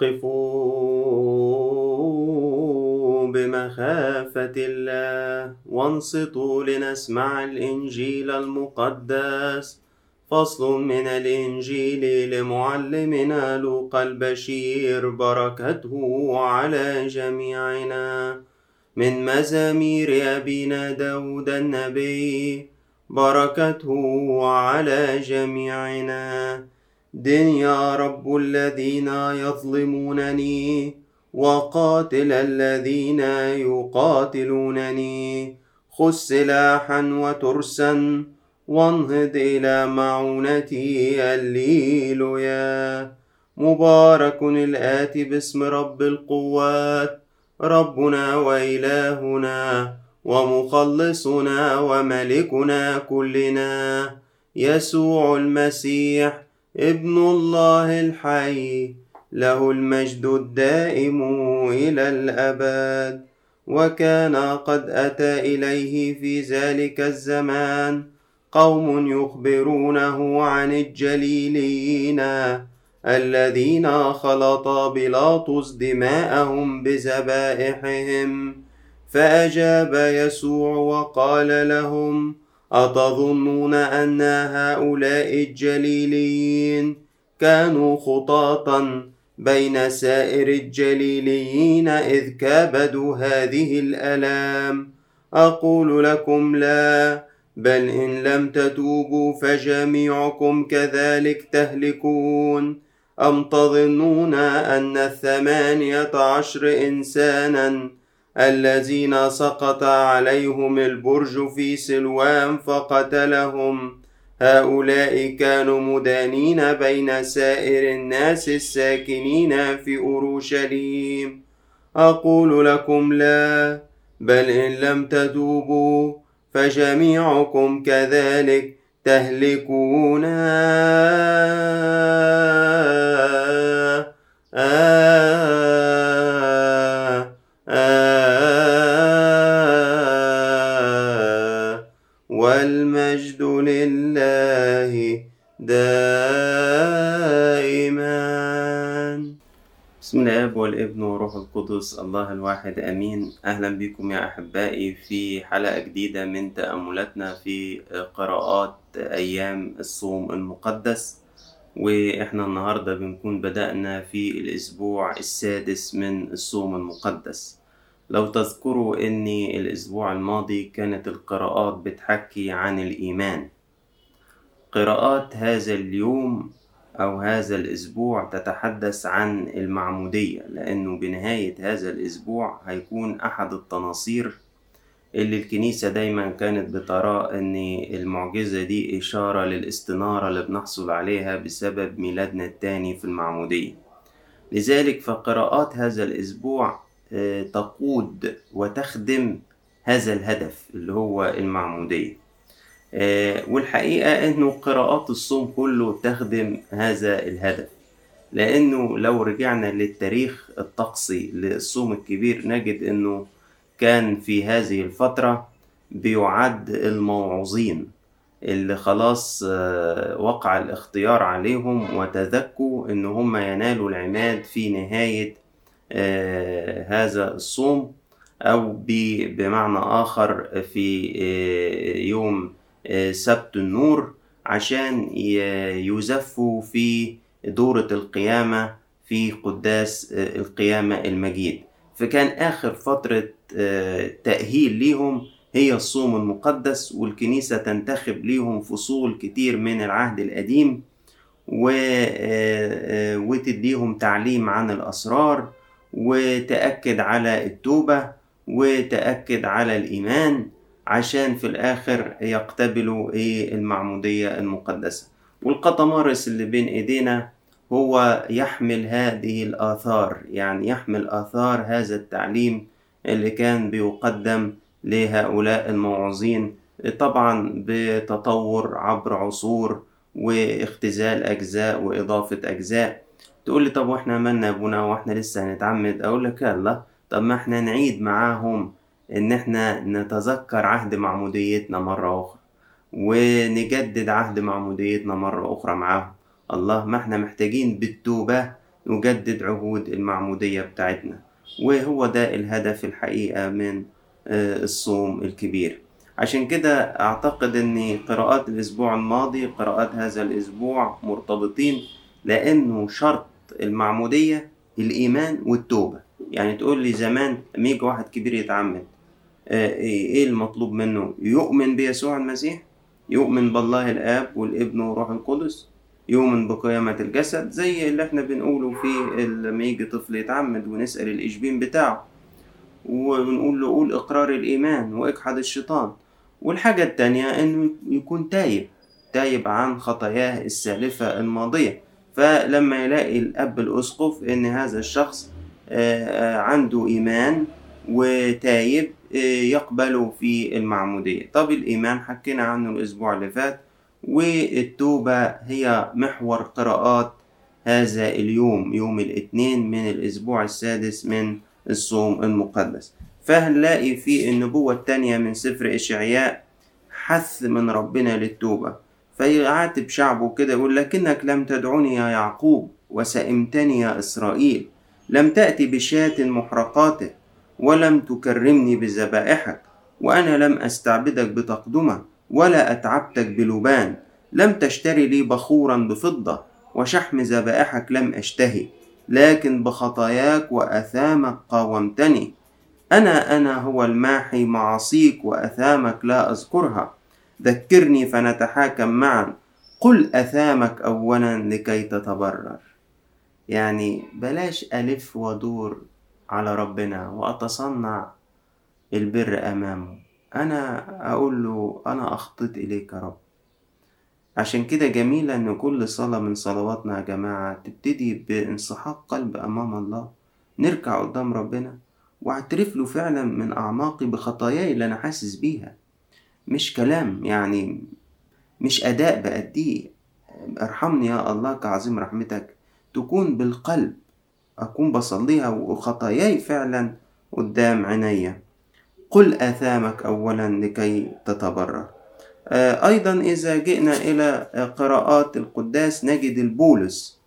قفوا بمخافة الله وانصتوا لنسمع الإنجيل المقدس. فصل من الإنجيل لمعلمنا لوقا البشير بركته على جميعنا. من مزامير أبينا داود النبي بركته على جميعنا. دن يا رب الذين يظلمونني وقاتل الذين يقاتلونني. خذ سلاحا وترسا وانهض إلى معونتي الليلويا مبارك الآتي باسم رب القوات. ربنا وإلهنا ومخلصنا وملكنا كلنا. يسوع المسيح ابن الله الحي له المجد الدائم إلى الأبد. وكان قد أتى إليه في ذلك الزمان قوم يخبرونه عن الجليليين الذين خلط بلاطس دماءهم بذبائحهم. فأجاب يسوع وقال لهم أتظنون أن هؤلاء الجليليين كانوا خطاطا بين سائر الجليليين إذ كابدوا هذه الآلام أقول لكم لا بل إن لم تتوبوا فجميعكم كذلك تهلكون أم تظنون أن الثمانية عشر إنسانا الذين سقط عليهم البرج في سلوان فقتلهم. هؤلاء كانوا مدانين بين سائر الناس الساكنين في أورشليم. أقول لكم لا بل إن لم تتوبوا فجميعكم كذلك تهلكون. آه. آه لله دائما. بسم الله والابن وروح القدس. الله الواحد أمين. أهلا بكم يا أحبائي في حلقة جديدة من تأملاتنا في قراءات أيام الصوم المقدس. وإحنا النهارده بنكون بدأنا في الأسبوع السادس من الصوم المقدس. لو تذكروا ان الأسبوع الماضي كانت القراءات بتحكي عن الإيمان. قراءات هذا اليوم أو هذا الأسبوع تتحدث عن المعمودية لأنه بنهاية هذا الأسبوع هيكون أحد التناصير اللي الكنيسة دايما كانت بترى أن المعجزة دي إشارة للاستنارة اللي بنحصل عليها بسبب ميلادنا التاني في المعمودية. لذلك فقراءات هذا الأسبوع تقود وتخدم هذا الهدف اللي هو المعمودية. والحقيقة أنه قراءات الصوم كله تخدم هذا الهدف. لأنه لو رجعنا للتاريخ الطقسي للصوم الكبير نجد أنه كان في هذه الفترة بيعد الموعوظين اللي خلاص وقع الاختيار عليهم وتذكوا أن هم ينالوا العماد في نهاية هذا الصوم أو بمعنى آخر في يوم سبت النور عشان يزفوا في دورة القيامة في قداس القيامة المجيد. فكان آخر فترة تأهيل ليهم هي الصوم المقدس والكنيسة تنتخب ليهم فصول كتير من العهد القديم وتديهم تعليم عن الأسرار وتأكد على التوبة وتأكد على الإيمان عشان في الآخر يقتبلوا إيه المعمودية المقدسة. والقطمارس اللي بين إيدينا هو يحمل هذه الآثار يعني يحمل آثار هذا التعليم اللي كان بيقدم لهؤلاء الموعظين طبعا بتطور عبر عصور واختزال أجزاء وإضافة أجزاء. تقول لي طب وإحنا عملنا أبونا وإحنا لسه هنتعمد؟ أقول لك يلا طب ما إحنا نعيد معاهم إن إحنا نتذكر عهد معموديتنا مرة أخرى ونجدد عهد معموديتنا مرة أخرى معاهم. الله ما إحنا محتاجين بالتوبة نجدد عهود المعمودية بتاعتنا. وهو ده الهدف الحقيقة من الصوم الكبير. عشان كده أعتقد أن قراءات الأسبوع الماضي قراءات هذا الأسبوع مرتبطين لأنه شرط المعمودية الإيمان والتوبة. يعني تقول لي زمان لما يجي واحد كبير يتعمد. إيه المطلوب منه؟ يؤمن بيسوع المسيح؟ يؤمن بالله الآب والابن والروح القدس؟ يؤمن بقيامة الجسد؟ زي اللي إحنا بنقوله في لما يجي طفل يتعمد ونسأل الإشبين بتاعه ونقول له قول إقرار الإيمان وإجحد الشيطان. والحاجة التانية إنه يكون تايب تايب عن خطاياه السالفة الماضية. فلما يلاقي الأب الأسقف إن هذا الشخص عنده إيمان وتايب يقبله في المعمودية. طب الإيمان حكينا عنه الأسبوع اللي فات والتوبة هي محور قراءات هذا اليوم يوم الاثنين من الأسبوع السادس من الصوم المقدس. فهنلاقي في النبوة التانية من سفر إشعياء حث من ربنا للتوبة. فيعاتب شعبه كده يقول لكنك لم تدعني يا يعقوب وسئمتني يا إسرائيل. لم تأتي بشاة محرقاته. ولم تكرمني بذبائحك وأنا لم أستعبدك بتقدمة ولا أتعبتك بلبان. لم تشتري لي بخورا بفضة وشحم ذبائحك لم أشتهي لكن بخطاياك وأثامك قاومتني. أنا أنا هو الماحي معاصيك وأثامك لا أذكرها. ذكرني فنتحاكم معا. قل أثامك أولا لكي تتبرر. يعني بلاش ألف ودور على ربنا وأتصنع البر أمامه. أنا أقول له أنا أخطيت إليك يا رب. عشان كده جميلة إن كل صلاة من صلواتنا يا جماعة تبتدي بانسحاق قلب أمام الله. نركع قدام ربنا واعترف له فعلا من أعماقي بخطاياي اللي أنا حاسس بيها. مش كلام يعني مش أداء بأديه. ارحمني يا الله كعظيم رحمتك تكون بالقلب. أكون بصليها وخطاياي فعلا قدام عينيا قل آثامك أولا لكي تتبرر. أيضا إذا جئنا إلى قراءات القداس نجد البولس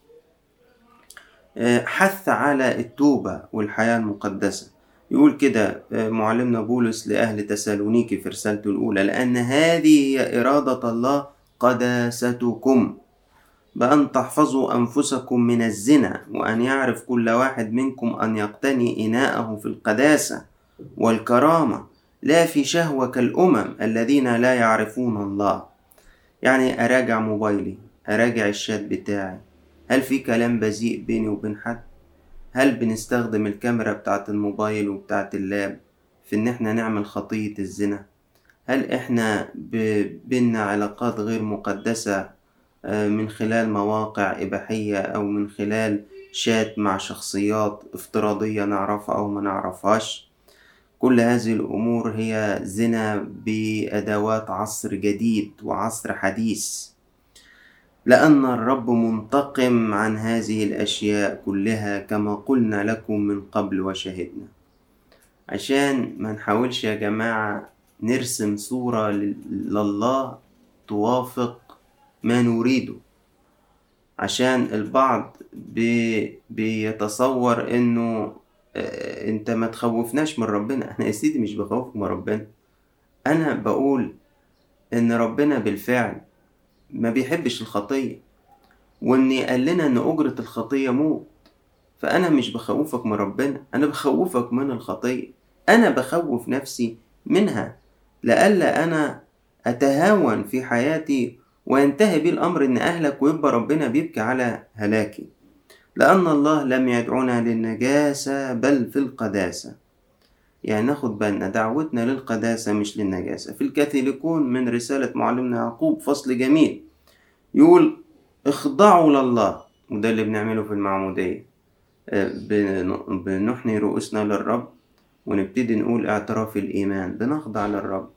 حث على التوبة والحياة المقدسة. يقول كده معلمنا بولس لأهل تسالونيكي في رسالته الأولى لأن هذه هي إرادة الله قداستكم. بأن تحفظوا أنفسكم من الزنا وأن يعرف كل واحد منكم أن يقتني إناءه في القداسة والكرامة لا في شهوة كالأمم الذين لا يعرفون الله. يعني أراجع موبايلي أراجع الشات بتاعي. هل في كلام بذيء بيني وبين حد؟ هل بنستخدم الكاميرا بتاعت الموبايل وبتاعت اللاب في إن إحنا نعمل خطية الزنا؟ هل إحنا بينا علاقات غير مقدسة من خلال مواقع إباحية أو من خلال شات مع شخصيات افتراضية نعرفها أو ما نعرفهاش. كل هذه الأمور هي زنا بأدوات عصر جديد وعصر حديث. لأن الرب منتقم عن هذه الأشياء كلها كما قلنا لكم من قبل وشهدنا. عشان ما نحاولش يا جماعة نرسم صورة لله توافق ما نريده عشان البعض بي بيتصور إنه أنت ما تخوفناش من ربنا. أنا يا سيدي مش بخوفك من ربنا. أنا بقول إن ربنا بالفعل ما بيحبش الخطية. وإن قال لنا إن أجرة الخطية موت فأنا مش بخوفك من ربنا. أنا بخوفك من الخطية. أنا بخوف نفسي منها. لألا أنا أتهاون في حياتي وينتهي بي الأمر إن أهلك ويبقى ربنا بيبكي على هلاكي لأن الله لم يدعونا للنجاسة بل في القداسة. يعني ناخد بالنا دعوتنا للقداسة مش للنجاسة. في الكاثوليكون من رسالة معلمنا يعقوب فصل جميل. يقول اخضعوا لله. وده اللي بنعمله في المعمودية. بنحني رؤوسنا للرب ونبتدي نقول اعتراف الإيمان. بنخضع للرب.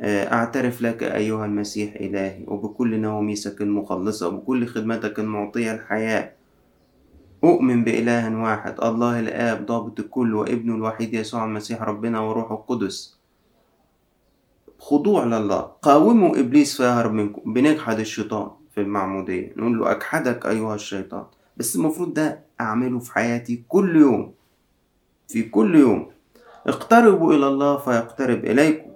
أعترف لك أيها المسيح إلهي وبكل نواميسك المخلصة وبكل خدمتك المعطية الحياة. أؤمن بإله واحد الله الآب ضابط الكل وابنه الوحيد يسوع المسيح ربنا وروح القدس. خضوع لله. قاوموا إبليس فيهرب منكم بنجحد الشيطان في المعمودية. نقول له أجحدك أيها الشيطان. بس المفروض ده أعمله في حياتي كل يوم في كل يوم. اقتربوا إلى الله فيقترب إليكم.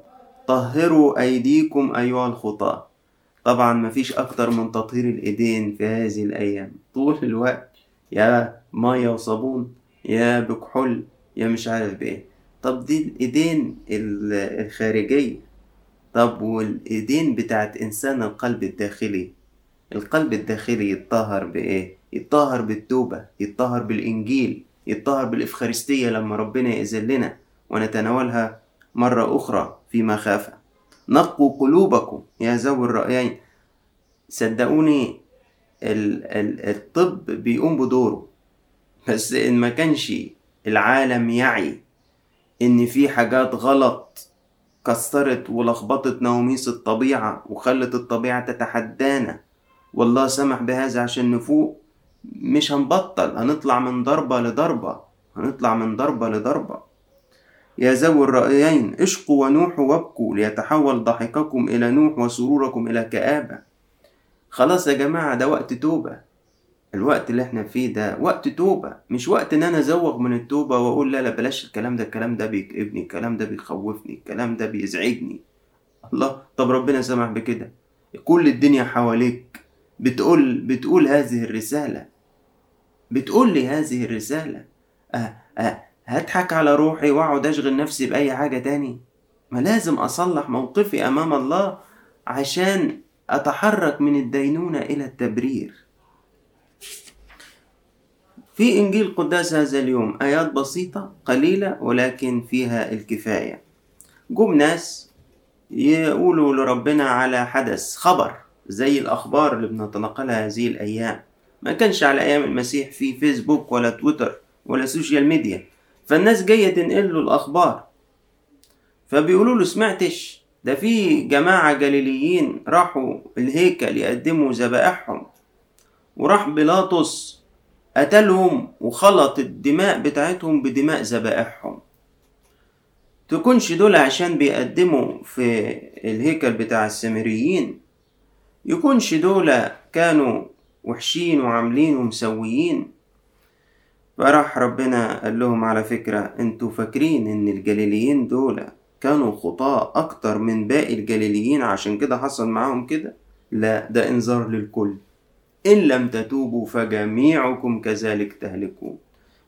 طهروا أيديكم أيها الخطاة. طبعا مفيش أكتر من تطهير الإيدين في هذه الأيام. طول الوقت يا مية وصابون يا بكحول يا مش عارف بإيه. طب دي الإيدين الخارجية. طب والإيدين بتاعت إنسان القلب الداخلي. القلب الداخلي يتطهر بإيه؟ يتطهر بالتوبة يتطهر بالإنجيل يتطهر بالإفخارستية لما ربنا يأذن لنا ونتناولها مرة أخرى في مخافة نقوا قلوبكم يا ذوي الرأيين. صدقوني الطب بيقوم بدوره. بس إن ما كانش العالم يعي إن في حاجات غلط كسرت ولخبطت نواميس الطبيعة وخلت الطبيعة تتحدانا والله سمح بهذا عشان نفوق مش هنبطل. هنطلع من ضربة لضربة. هنطلع من ضربة لضربة. يا ذوي الرأيين اشقوا ونوحوا وابكوا ليتحول ضحككم إلى نوح وسروركم إلى كآبة. خلاص يا جماعة ده وقت توبة. الوقت اللي إحنا فيه ده وقت توبة مش وقت إن أنا أزوغ من التوبة وأقول لا لا بلاش الكلام ده الكلام ده بيكئبني الكلام ده بيخوفني الكلام ده بيزعجني. الله طب ربنا سمح بكده. كل الدنيا حواليك بتقول بتقول هذه الرسالة. بتقول لي هذه الرسالة. أه أه هضحك على روحي واقعد أشغل نفسي بأي حاجة تاني؟ ما لازم أصلح موقفي أمام الله عشان أتحرك من الدينونة إلى التبرير. في إنجيل قداس هذا اليوم آيات بسيطة قليلة ولكن فيها الكفاية. جم ناس يقولوا لربنا على حدث خبر زي الأخبار اللي بنتنقلها هذه الأيام. ما كانش على أيام المسيح في فيسبوك ولا تويتر ولا سوشيال ميديا. فالناس جاية تنقل له الأخبار. فبيقولوا له سمعتش ده في جماعة جليليين راحوا الهيكل يقدموا ذبائحهم وراح بيلاطس قتلهم وخلط الدماء بتاعتهم بدماء ذبائحهم. تكونش دول عشان بيقدموا في الهيكل بتاع السامريين يكونش دول كانوا وحشين وعاملين ومسويين. فراح ربنا قال لهم على فكرة أنتوا فاكرين إن الجليليين دول كانوا خطاة أكتر من باقي الجليليين عشان كده حصل معاهم كده؟ لا ده إنذار للكل. إن لم تتوبوا فجميعكم كذلك تهلكون.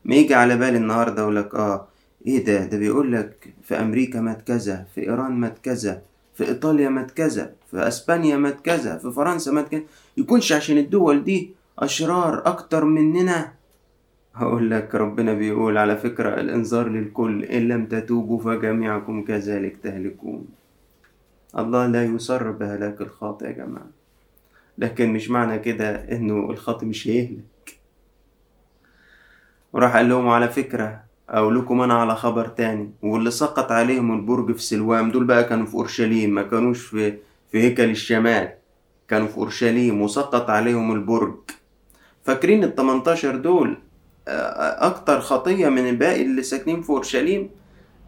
ما يجي على بالي النهاردة اقولك آه إيه ده؟ ده بيقولك في أمريكا مات كذا في إيران مات كذا في إيطاليا مات كذا في أسبانيا مات كذا في فرنسا مات كذا. يكونش عشان الدول دي أشرار أكتر مننا؟ هقول لك ربنا بيقول على فكرة الإنذار للكل إن لم تتوبوا فجميعكم كذلك تهلكون. الله لا يسر بهلاك الخاطئ يا جماعة. لكن مش معنى كده إنه الخاطئ مش هيهلك. وراح قال لهم على فكرة أقول لكم أنا على خبر تاني. واللي سقط عليهم البرج في سلوام دول بقى كانوا في أورشليم ما كانوش في في هيكل الشمال. كانوا في أورشليم وسقط عليهم البرج. فاكرين ال 18 دول؟ أكتر خطية من الباقي اللي ساكنين في أورشليم.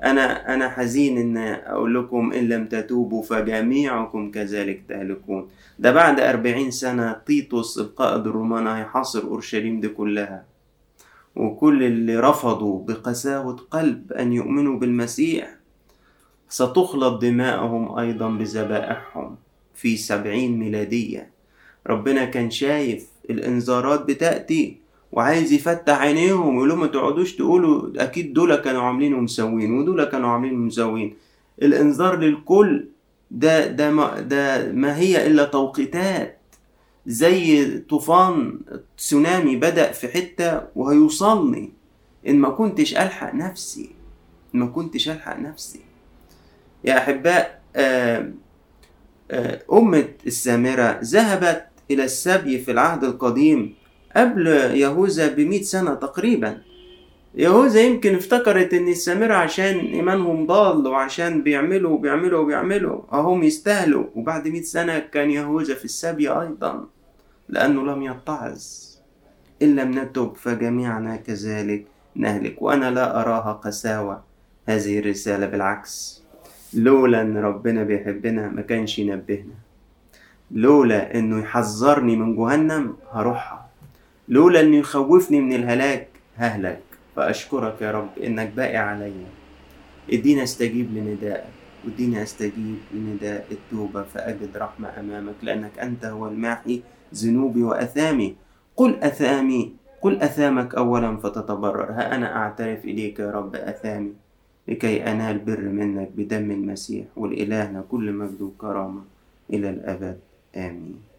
أنا أنا حزين إن أقول لكم إن لم تتوبوا فجميعكم كذلك تهلكون. ده بعد أربعين سنة تيتوس القائد الروماني هيحاصر أورشليم دي كلها. وكل اللي رفضوا بقساوة قلب أن يؤمنوا بالمسيح ستخلط دماءهم أيضا بذبائحهم في سبعين ميلادية. ربنا كان شايف الإنذارات بتأتي. وعايز يفتح عينيهم ويقول لهم ما تقعدوش تقولوا أكيد دول كانوا عاملين ومسوين ودول كانوا عاملين ومسوين. الإنذار للكل ده ده ما ده ما هي إلا توقيتات. زي طوفان تسونامي بدأ في حتة وهيوصلني إن ما كنتش ألحق نفسي إن ما كنتش ألحق نفسي. يا أحباء آه آه أمة السامرة ذهبت إلى السبي في العهد القديم. قبل يهوذا بمئة سنة تقريبا. يهوذا يمكن افتكرت ان السامرة عشان إيمانهم ضال وعشان بيعملوا وبيعملوا وبيعملوا اهم يستاهلوا. وبعد مئة سنة كان يهوذا في السبي أيضا لأنه لم يتعظ ان لم نتب فجميعنا كذلك نهلك وأنا لا أراها قساوة. هذه الرسالة بالعكس. لولا أن ربنا بيحبنا ما كانش ينبهنا. لولا إنه يحذرني من جهنم هروحها. لولا أنه يخوفني من الهلاك ههلك. فأشكرك يا رب إنك باقي عليا إديني أستجيب لندائك وإديني أستجيب لنداء التوبة فأجد رحمة أمامك لأنك أنت هو الماحي ذنوبي وأثامي. قل أثامي قل أثامك أولا فتتبرر. ها أنا أعترف إليك يا رب أثامي لكي أنال بر منك بدم المسيح ولإلهنا كل مجد وكرامة إلى الأبد. آمين.